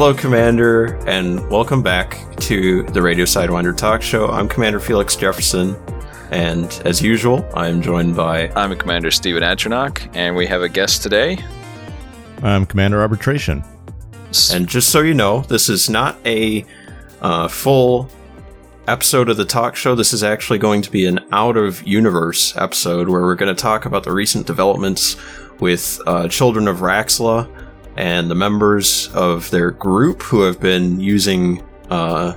Hello, Commander, and welcome back to the Radio Sidewinder Talk Show. I'm Commander Felix Jefferson, and as usual, I'm joined by. I'm Commander Stephen Atronach, and we have a guest today. I'm Commander Arbitration. And just so you know, this is not a uh, full episode of the talk show. This is actually going to be an out of universe episode where we're going to talk about the recent developments with uh, Children of Raxxla and the members of their group who have been using, uh,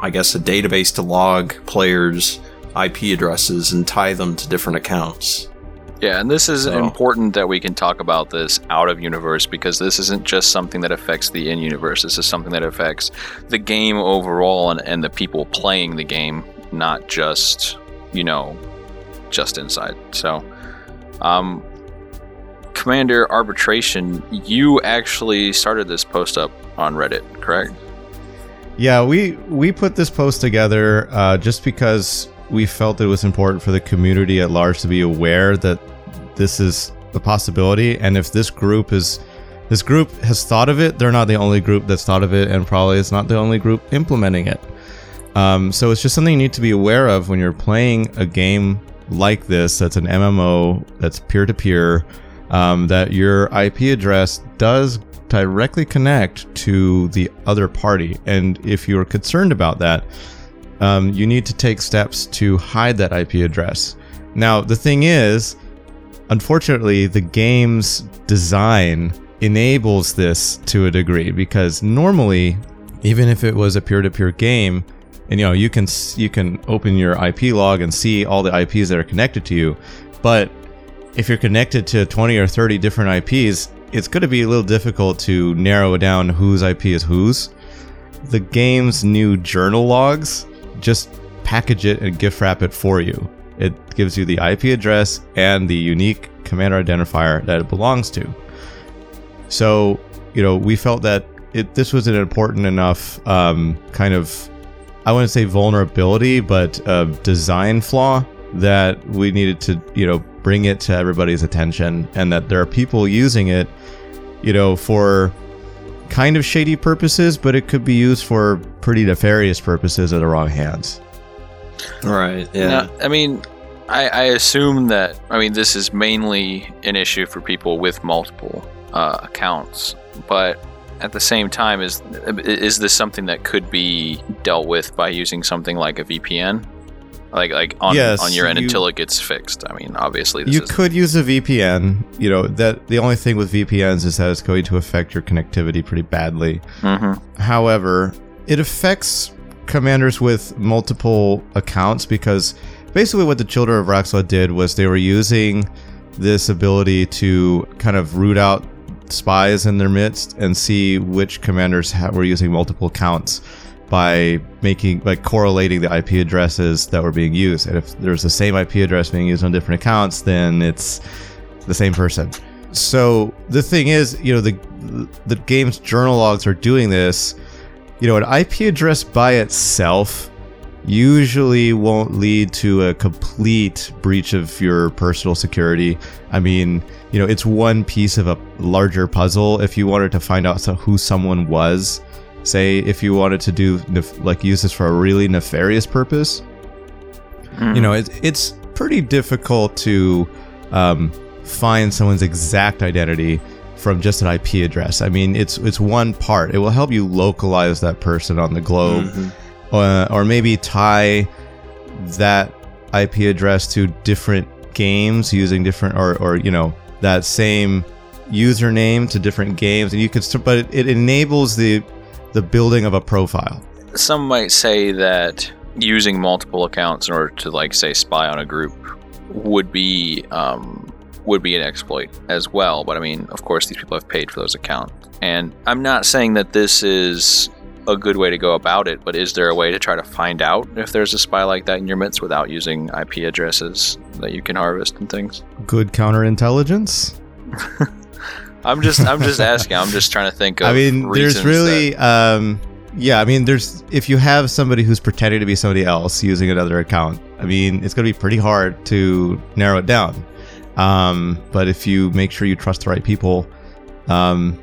I guess, a database to log players' IP addresses and tie them to different accounts. Yeah, and this is so. important that we can talk about this out of universe because this isn't just something that affects the in universe. This is something that affects the game overall and, and the people playing the game, not just, you know, just inside. So, um, Commander Arbitration, you actually started this post up on Reddit, correct? Yeah, we we put this post together uh, just because we felt it was important for the community at large to be aware that this is a possibility, and if this group is this group has thought of it, they're not the only group that's thought of it, and probably it's not the only group implementing it. Um, so it's just something you need to be aware of when you're playing a game like this that's an MMO that's peer to peer um, that your IP address does directly connect to the other party. And if you're concerned about that, um, you need to take steps to hide that IP address. Now, the thing is, unfortunately, the game's design enables this to a degree because normally, even if it was a peer-to-peer game, and you know you can you can open your IP log and see all the IPs that are connected to you, but if you're connected to 20 or 30 different IPs, it's going to be a little difficult to narrow down whose IP is whose. The game's new journal logs just package it and gift wrap it for you. It gives you the IP address and the unique commander identifier that it belongs to. So, you know, we felt that it, this was an important enough um, kind of, I wouldn't say vulnerability, but a design flaw that we needed to, you know, bring it to everybody's attention and that there are people using it, you know, for kind of shady purposes, but it could be used for pretty nefarious purposes in the wrong hands. Right. Yeah. Now, I mean, I, I, assume that I mean this is mainly an issue for people with multiple uh, accounts, but at the same time, is is this something that could be dealt with by using something like a VPN? Like like on yes, on your end you, until it gets fixed. I mean, obviously, you could use a VPN. You know that the only thing with VPNs is that it's going to affect your connectivity pretty badly. Mm-hmm. However, it affects commanders with multiple accounts because basically what the Children of Raxxla did was they were using this ability to kind of root out spies in their midst and see which commanders ha- were using multiple accounts by making like correlating the IP addresses that were being used. And if there's the same IP address being used on different accounts, then it's the same person. So the thing is, you know, the the game's journal logs are doing this. You know, an IP address by itself usually won't lead to a complete breach of your personal security. I mean, you know, it's one piece of a larger puzzle. If you wanted to find out who someone was, say if you wanted to do like use this for a really nefarious purpose mm. you know it, it's pretty difficult to um, find someone's exact identity from just an IP address. I mean, it's it's one part. It will help you localize that person on the globe, mm-hmm. uh, or maybe tie that IP address to different games using different, or or you know that same username to different games, and you could. But it, it enables the the building of a profile. Some might say that using multiple accounts in order to, like, say, spy on a group would be um, would be an exploit as well. But I mean, of course, these people have paid for those accounts, and I'm not saying that this is a good way to go about it. But is there a way to try to find out if there's a spy like that in your midst without using IP addresses that you can harvest and things? Good counterintelligence. I'm just I'm just asking. I'm just trying to think of. I mean, there's really. That... Um, yeah, I mean, there's if you have somebody who's pretending to be somebody else using another account, I mean, it's going to be pretty hard to narrow it down. Um, but if you make sure you trust the right people, um,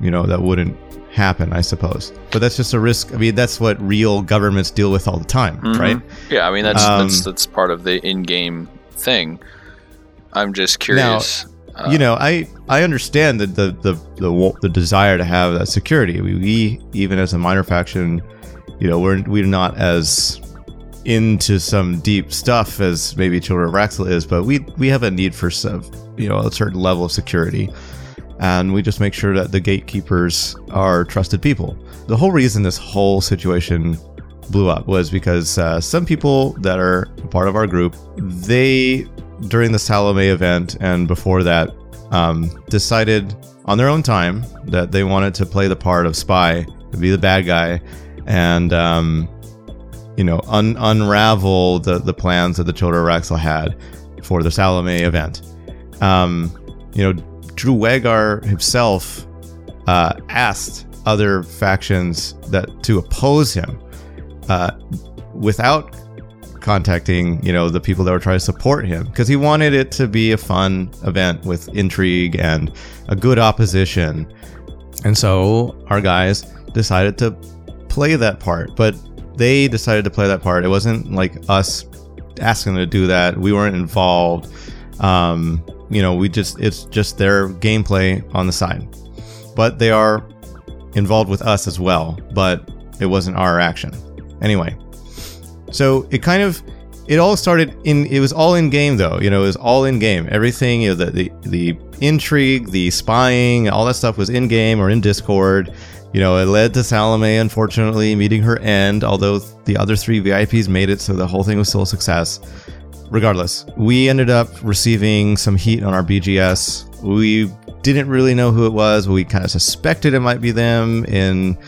you know, that wouldn't happen, I suppose. But that's just a risk. I mean, that's what real governments deal with all the time, mm-hmm. right? Yeah, I mean that's um, that's that's part of the in-game thing. I'm just curious. Now, you know, I I understand the the, the the the desire to have that security. We, we even as a minor faction, you know, we're we're not as into some deep stuff as maybe Children of Raxxla is, but we we have a need for some, you know, a certain level of security, and we just make sure that the gatekeepers are trusted people. The whole reason this whole situation blew up was because uh, some people that are part of our group, they during the Salome event and before that, um, decided on their own time that they wanted to play the part of spy, to be the bad guy, and um, you know un- unravel the the plans that the Children of Raxxla had for the Salome event. Um, you know, Drew Wagar himself uh, asked other factions that to oppose him uh, without contacting you know the people that were trying to support him because he wanted it to be a fun event with intrigue and a good opposition. And so our guys decided to play that part but they decided to play that part. It wasn't like us asking them to do that. We weren't involved. Um, you know we just it's just their gameplay on the side. But they are involved with us as well but it wasn't our action. Anyway so it kind of it all started in it was all in game though. You know it was all in game. Everything you know the the, the intrigue the spying all that stuff was in game or in discord. You know it led to salome unfortunately meeting her end although the other three vips made it so the whole thing was still a success. Regardless we ended up receiving some heat on our bgs we didn't really know who it was but we kind of suspected it might be them in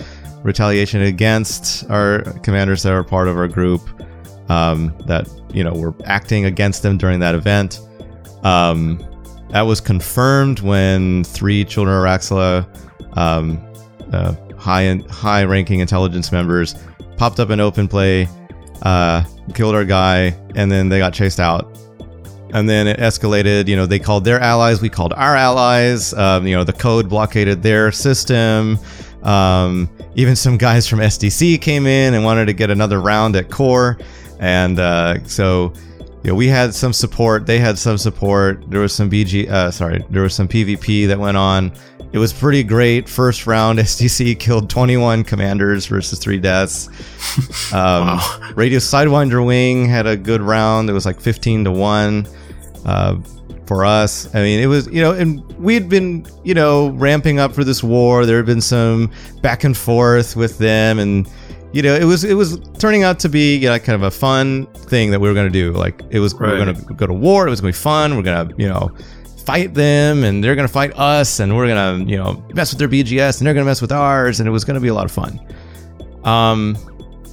retaliation against our commanders that are part of our group um, that you know were acting against them during that event. Um, that was confirmed when three Children of Raxxla um, uh, high high ranking intelligence members popped up in open play, uh, killed our guy, and then they got chased out. And then it escalated. You know, they called their allies. We called our allies. Um, you know, the code blockaded their system. Um, even some guys from SDC came in and wanted to get another round at core, and uh, so you know, we had some support. They had some support. There was some BG, uh, sorry, there was some PvP that went on. It was pretty great. First round, SDC killed 21 commanders versus three deaths. Um, wow. Radio Sidewinder Wing had a good round. It was like 15 to one. Uh, for us. I mean, it was, you know, and we had been, you know, ramping up for this war. There had been some back and forth with them and you know, it was it was turning out to be you know, kind of a fun thing that we were going to do. Like it was we were going to go to war. It was going to be fun. We're going to, you know, fight them and they're going to fight us and we're going to, you know, mess with their BGS and they're going to mess with ours and it was going to be a lot of fun. Um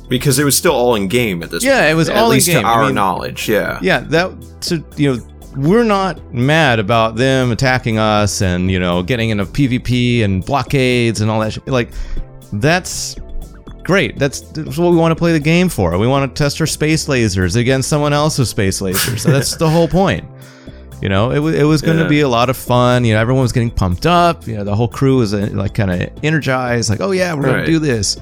because it was still all in game at this yeah, it was at all least in game. to our I mean, knowledge. Yeah. Yeah, that so you know we're not mad about them attacking us and you know getting into PvP and blockades and all that. Shit. Like that's great. That's, that's what we want to play the game for. We want to test our space lasers against someone else's space lasers. So that's the whole point. You know, it, it was going to yeah. be a lot of fun. You know, everyone was getting pumped up. You know, the whole crew was uh, like kind of energized, like, oh yeah, we're right. going to do this.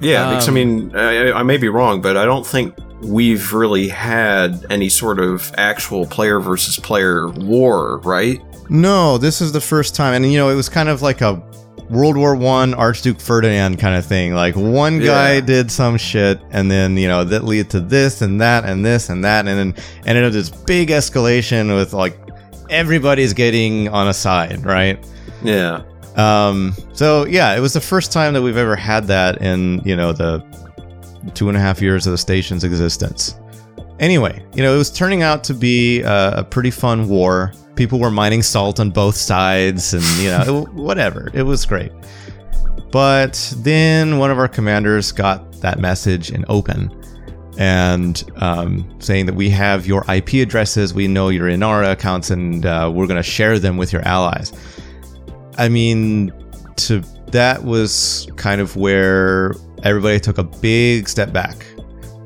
Yeah, um, because I um, mean, I, I may be wrong, but I don't think we've really had any sort of actual player versus player war, right? No, this is the first time, and you know, it was kind of like a World War One Archduke Ferdinand kind of thing. Like one guy yeah. did some shit, and then you know that lead to this and that and this and that, and then ended up this big escalation with like everybody's getting on a side, right? Yeah. Um. So yeah, it was the first time that we've ever had that in you know the two and a half years of the station's existence. Anyway, you know, it was turning out to be a, a pretty fun war. People were mining salt on both sides, and, you know, it, whatever. It was great. But then one of our commanders got that message in open and um, saying that we have your IP addresses, we know your Inara accounts, and uh, we're going to share them with your allies. I mean, to that was kind of where everybody took a big step back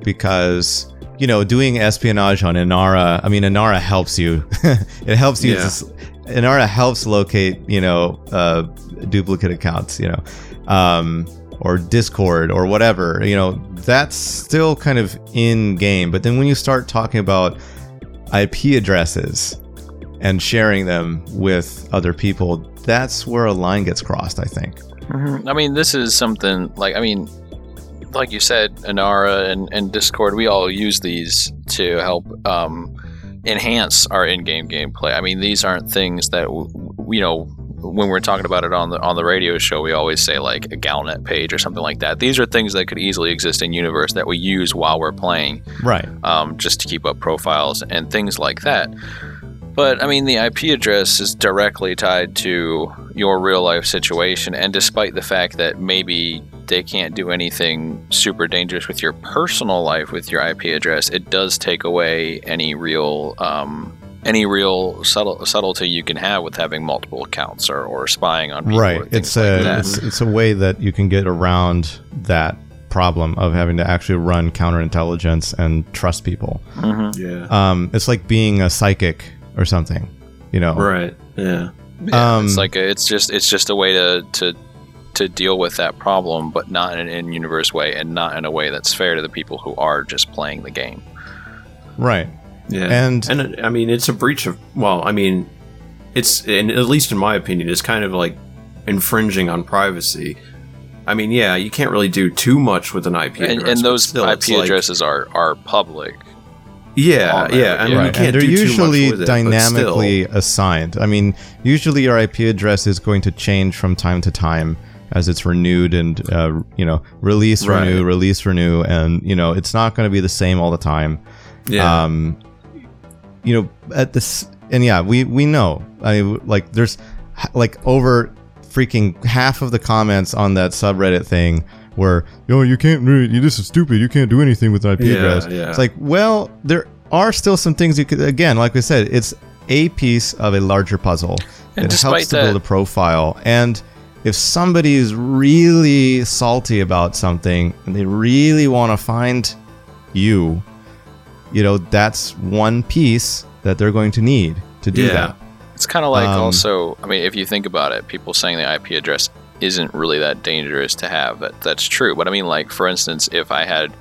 because you know doing espionage on Inara. I mean, Inara helps you. it helps you yeah. Inara helps locate, you know, uh, duplicate accounts, you know, um, or Discord or whatever. You know, that's still kind of in game. But then when you start talking about IP addresses and sharing them with other people, that's where a line gets crossed. I think. Mm-hmm. I mean, this is something like I mean, like you said, Inara and, and Discord, we all use these to help um, enhance our in-game gameplay. I mean, these aren't things that you know when we're talking about it on the on the radio show, we always say like a Galnet page or something like that. These are things that could easily exist in universe that we use while we're playing, right? Um, just to keep up profiles and things like that. But I mean, the IP address is directly tied to your real life situation, and despite the fact that maybe they can't do anything super dangerous with your personal life with your IP address, it does take away any real um, any real subtle, subtlety you can have with having multiple accounts or, or spying on people. Right. It's a like it's, it's a way that you can get around that problem of having to actually run counterintelligence and trust people. Mm-hmm. Yeah. Um, it's like being a psychic or something. You know. Right. Yeah. Yeah, um, it's like a, it's just it's just a way to to to deal with that problem, but not in an in-universe way, and not in a way that's fair to the people who are just playing the game. Right. Yeah. And and I mean, it's a breach of well, I mean, it's and at least in my opinion, it's kind of like infringing on privacy. I mean, yeah, you can't really do too much with an IP address, and, and those still, IP addresses are are public. Yeah, yeah. I mean, right. and they're usually it, dynamically assigned. I mean, usually your IP address is going to change from time to time as it's renewed and uh, you know release right. renew release renew and you know it's not going to be the same all the time yeah um you know at this and yeah we we know i mean like there's like over freaking half of the comments on that subreddit thing where yo you can't really this is stupid you can't do anything with ip yeah, address yeah. it's like well there are still some things you could again like we said it's a piece of a larger puzzle and it helps to that, build a profile and if somebody is really salty about something and they really want to find you, you know, that's one piece that they're going to need to do yeah. that. It's kind of like um, also, I mean, if you think about it, people saying the IP address isn't really that dangerous to have. That that's true. But I mean, like for instance, if I had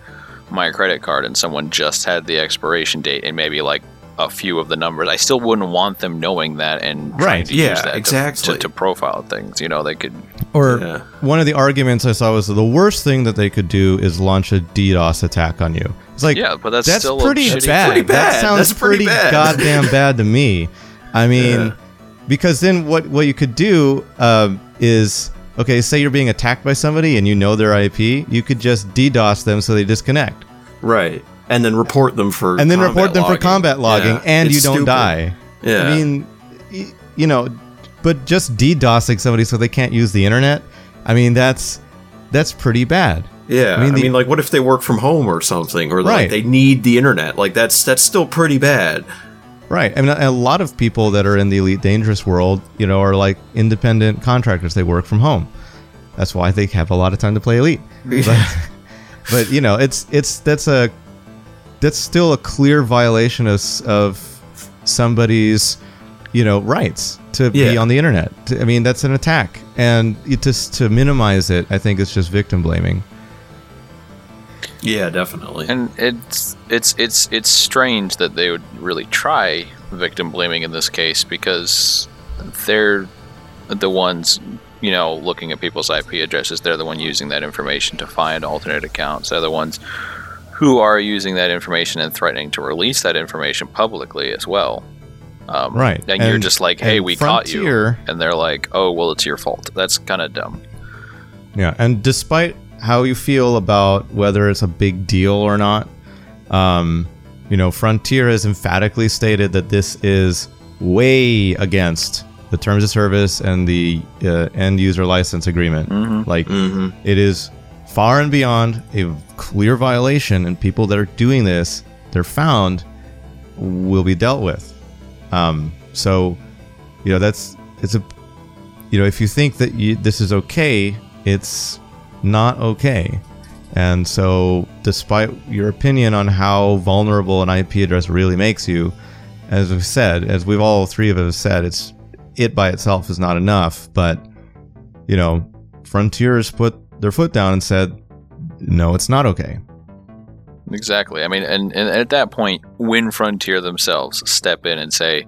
my credit card and someone just had the expiration date and maybe like a few of the numbers. I still wouldn't want them knowing that and right. to yeah, use that exactly. to, to, to, profile things. You know, they could. Or yeah. one of the arguments I saw was the worst thing that they could do is launch a DDoS attack on you. It's like yeah, but that's, that's still pretty bad. pretty bad. That sounds that's pretty, pretty goddamn bad to me. I mean, yeah. because then what what you could do um, is okay. Say you're being attacked by somebody and you know their IP, you could just DDoS them so they disconnect. Right and then report them for and then report them logging. for combat logging, yeah, and you don't stupid. die. Yeah, I mean, you know, but just DDoSing somebody so they can't use the internet. I mean, that's that's pretty bad. Yeah, I mean, the, I mean, like, what if they work from home or something, or right. like they need the internet? Like, that's that's still pretty bad. Right. I mean, a lot of people that are in the elite dangerous world, you know, are like independent contractors. They work from home. That's why they have a lot of time to play elite. but, but you know, it's it's that's a that's still a clear violation of, of somebody's you know rights to yeah. be on the internet. I mean, that's an attack, and just to minimize it, I think it's just victim blaming. Yeah, definitely. And it's it's it's it's strange that they would really try victim blaming in this case because they're the ones you know looking at people's IP addresses. They're the one using that information to find alternate accounts. They're the ones who are using that information and threatening to release that information publicly as well. Um, right. And, and, you're just like, hey, we Frontier, caught you. And they're like, oh, well, it's your fault. That's kind of dumb. Yeah. And despite how you feel about whether it's a big deal or not, um, you know, Frontier has emphatically stated that this is way against the terms of service and the uh, end user license agreement. Mm-hmm. Like, mm-hmm. It is far and beyond a clear violation, and people that are doing this, they're found, will be dealt with. Um, so, you know, that's it's a, you know, if you think that you, this is okay, it's not okay. And so, despite your opinion on how vulnerable an IP address really makes you, as we've said, as we've all three of us said, it's it by itself is not enough. But you know, Frontiers put their foot down and said, "No, it's not okay." Exactly. I mean, and, and at that point, when Frontier themselves step in and say,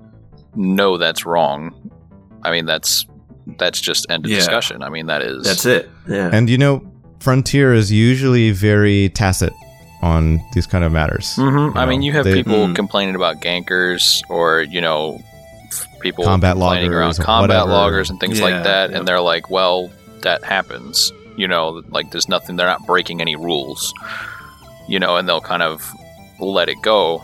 "No, that's wrong," I mean, that's that's just end of Yeah. discussion. I mean, that is That's it. Yeah. And you know, Frontier is usually very tacit on these kind of matters. hmm I mean, you have they- people Mm. complaining about gankers or you know, people Combat complaining around loggers or combat whatever. loggers and things Yeah, like that, yep. and they're like, "Well, that happens." You know, like there's nothing. They're not breaking any rules. You know, and they'll kind of let it go.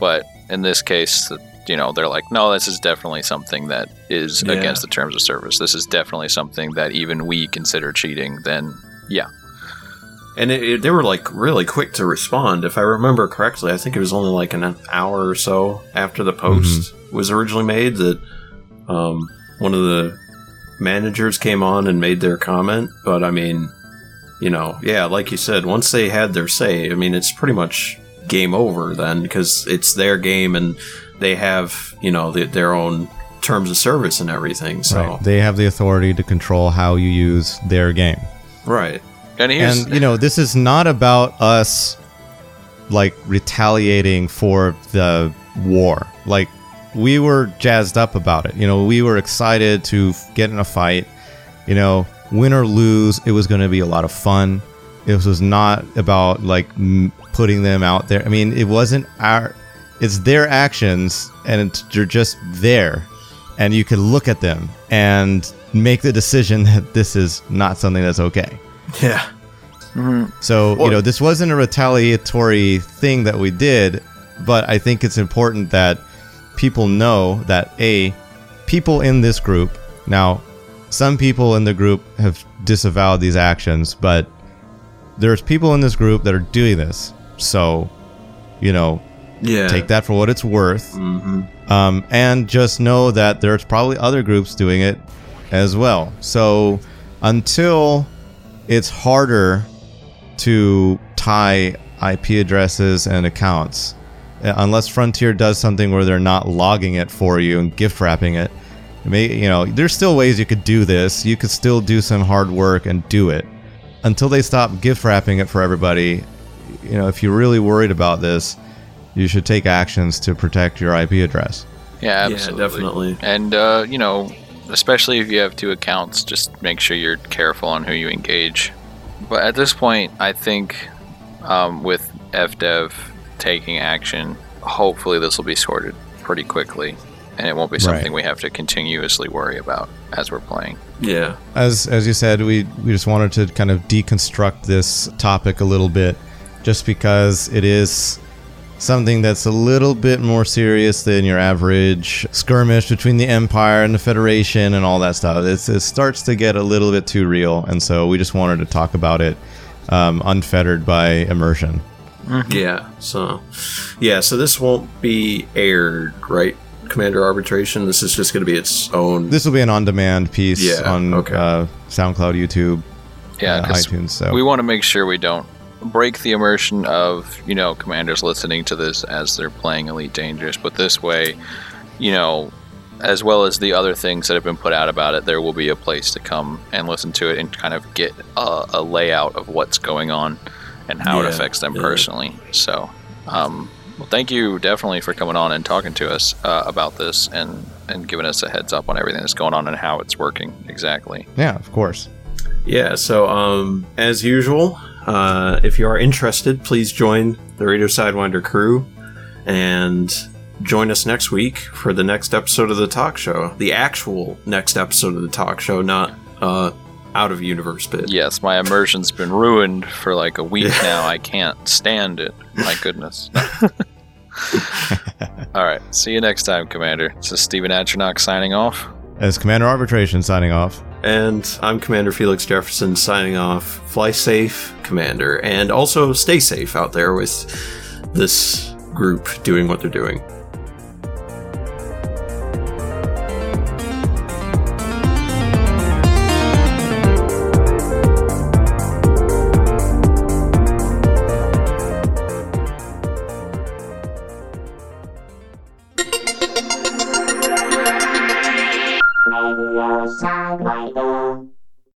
But in this case, you know, they're like, "No, this is definitely something that is Yeah. against the terms of service. This is definitely something that even we consider cheating." Then, yeah, And it, it- they were like really quick to respond. If I remember correctly, I think it was only like an hour or so after the post was originally made that um, one of the managers came on and made their comment. But I mean, you know, yeah, like you said, once they had their say, I mean, it's pretty much game over then because it's their game and they have, you know, the, their own terms of service and everything. So, Right. They have the authority to control how you use their game. right. and here's and you know this is not about us like retaliating for the war like we were jazzed up about it you know we were excited to get in a fight you know win or lose it was going to be a lot of fun it was not about like m- putting them out there i mean it wasn't our it's their actions and it's, they're just there and you could look at them and make the decision that this is not something that's okay Yeah. Mm-hmm. so, Well- you know, this wasn't a retaliatory thing that we did, but I think it's important that people know that A, people in this group, now, some people in the group have disavowed these actions, but there's people in this group that are doing this. So, you know, Yeah. take that for what it's worth. hmm Um, and just know that there's probably other groups doing it as well. So until it's harder to tie IP addresses and accounts, uh, unless Frontier does something where they're not logging it for you and gift wrapping it, it may you know there's still ways you could do this. You could still do some hard work and do it until they stop gift wrapping it for everybody. You know, if you're really worried about this, you should take actions to protect your IP address. yeah, Yeah, absolutely. definitely. And uh, you know, especially if you have two accounts, just make sure you're careful on who you engage. But at this point, I think um, with FDev taking action, hopefully this will be sorted pretty quickly, and it won't be something we have to continuously worry about as we're playing. Yeah. As as you said, we we just wanted to kind of deconstruct this topic a little bit, just because it is something that's a little bit more serious than your average skirmish between the Empire and the Federation and all that stuff. It's, it starts to get a little bit too real, and so we just wanted to talk about it um, unfettered by immersion. Yeah. So, yeah. So this won't be aired, right? Commander Arbitration. This is just going to be its own. This will be an on-demand piece Yeah, on okay. uh, SoundCloud, YouTube, Yeah, uh, 'cause iTunes. So we want to make sure we don't break the immersion of you know commanders listening to this as they're playing elite dangerous but this way you know as well as the other things that have been put out about it there will be a place to come and listen to it and kind of get a, a layout of what's going on and how it affects them yeah. personally so um, well thank you definitely for coming on and talking to us uh, about this and and giving us a heads up on everything that's going on and how it's working exactly yeah, of course. Yeah. So, um, as usual, uh, if you are interested, please join the Radio Sidewinder crew and join us next week for the next episode of the talk show. The actual next episode of the talk show, not uh, out of universe bit. Yes, my immersion's been ruined for like a week now. I can't stand it. My goodness. All right. See you next time, Commander. This is Steven Atronach signing off. As Commander Arbitration signing off. And I'm Commander Felix Jefferson signing off. Fly safe, Commander, and also stay safe out there with this group doing what they're doing.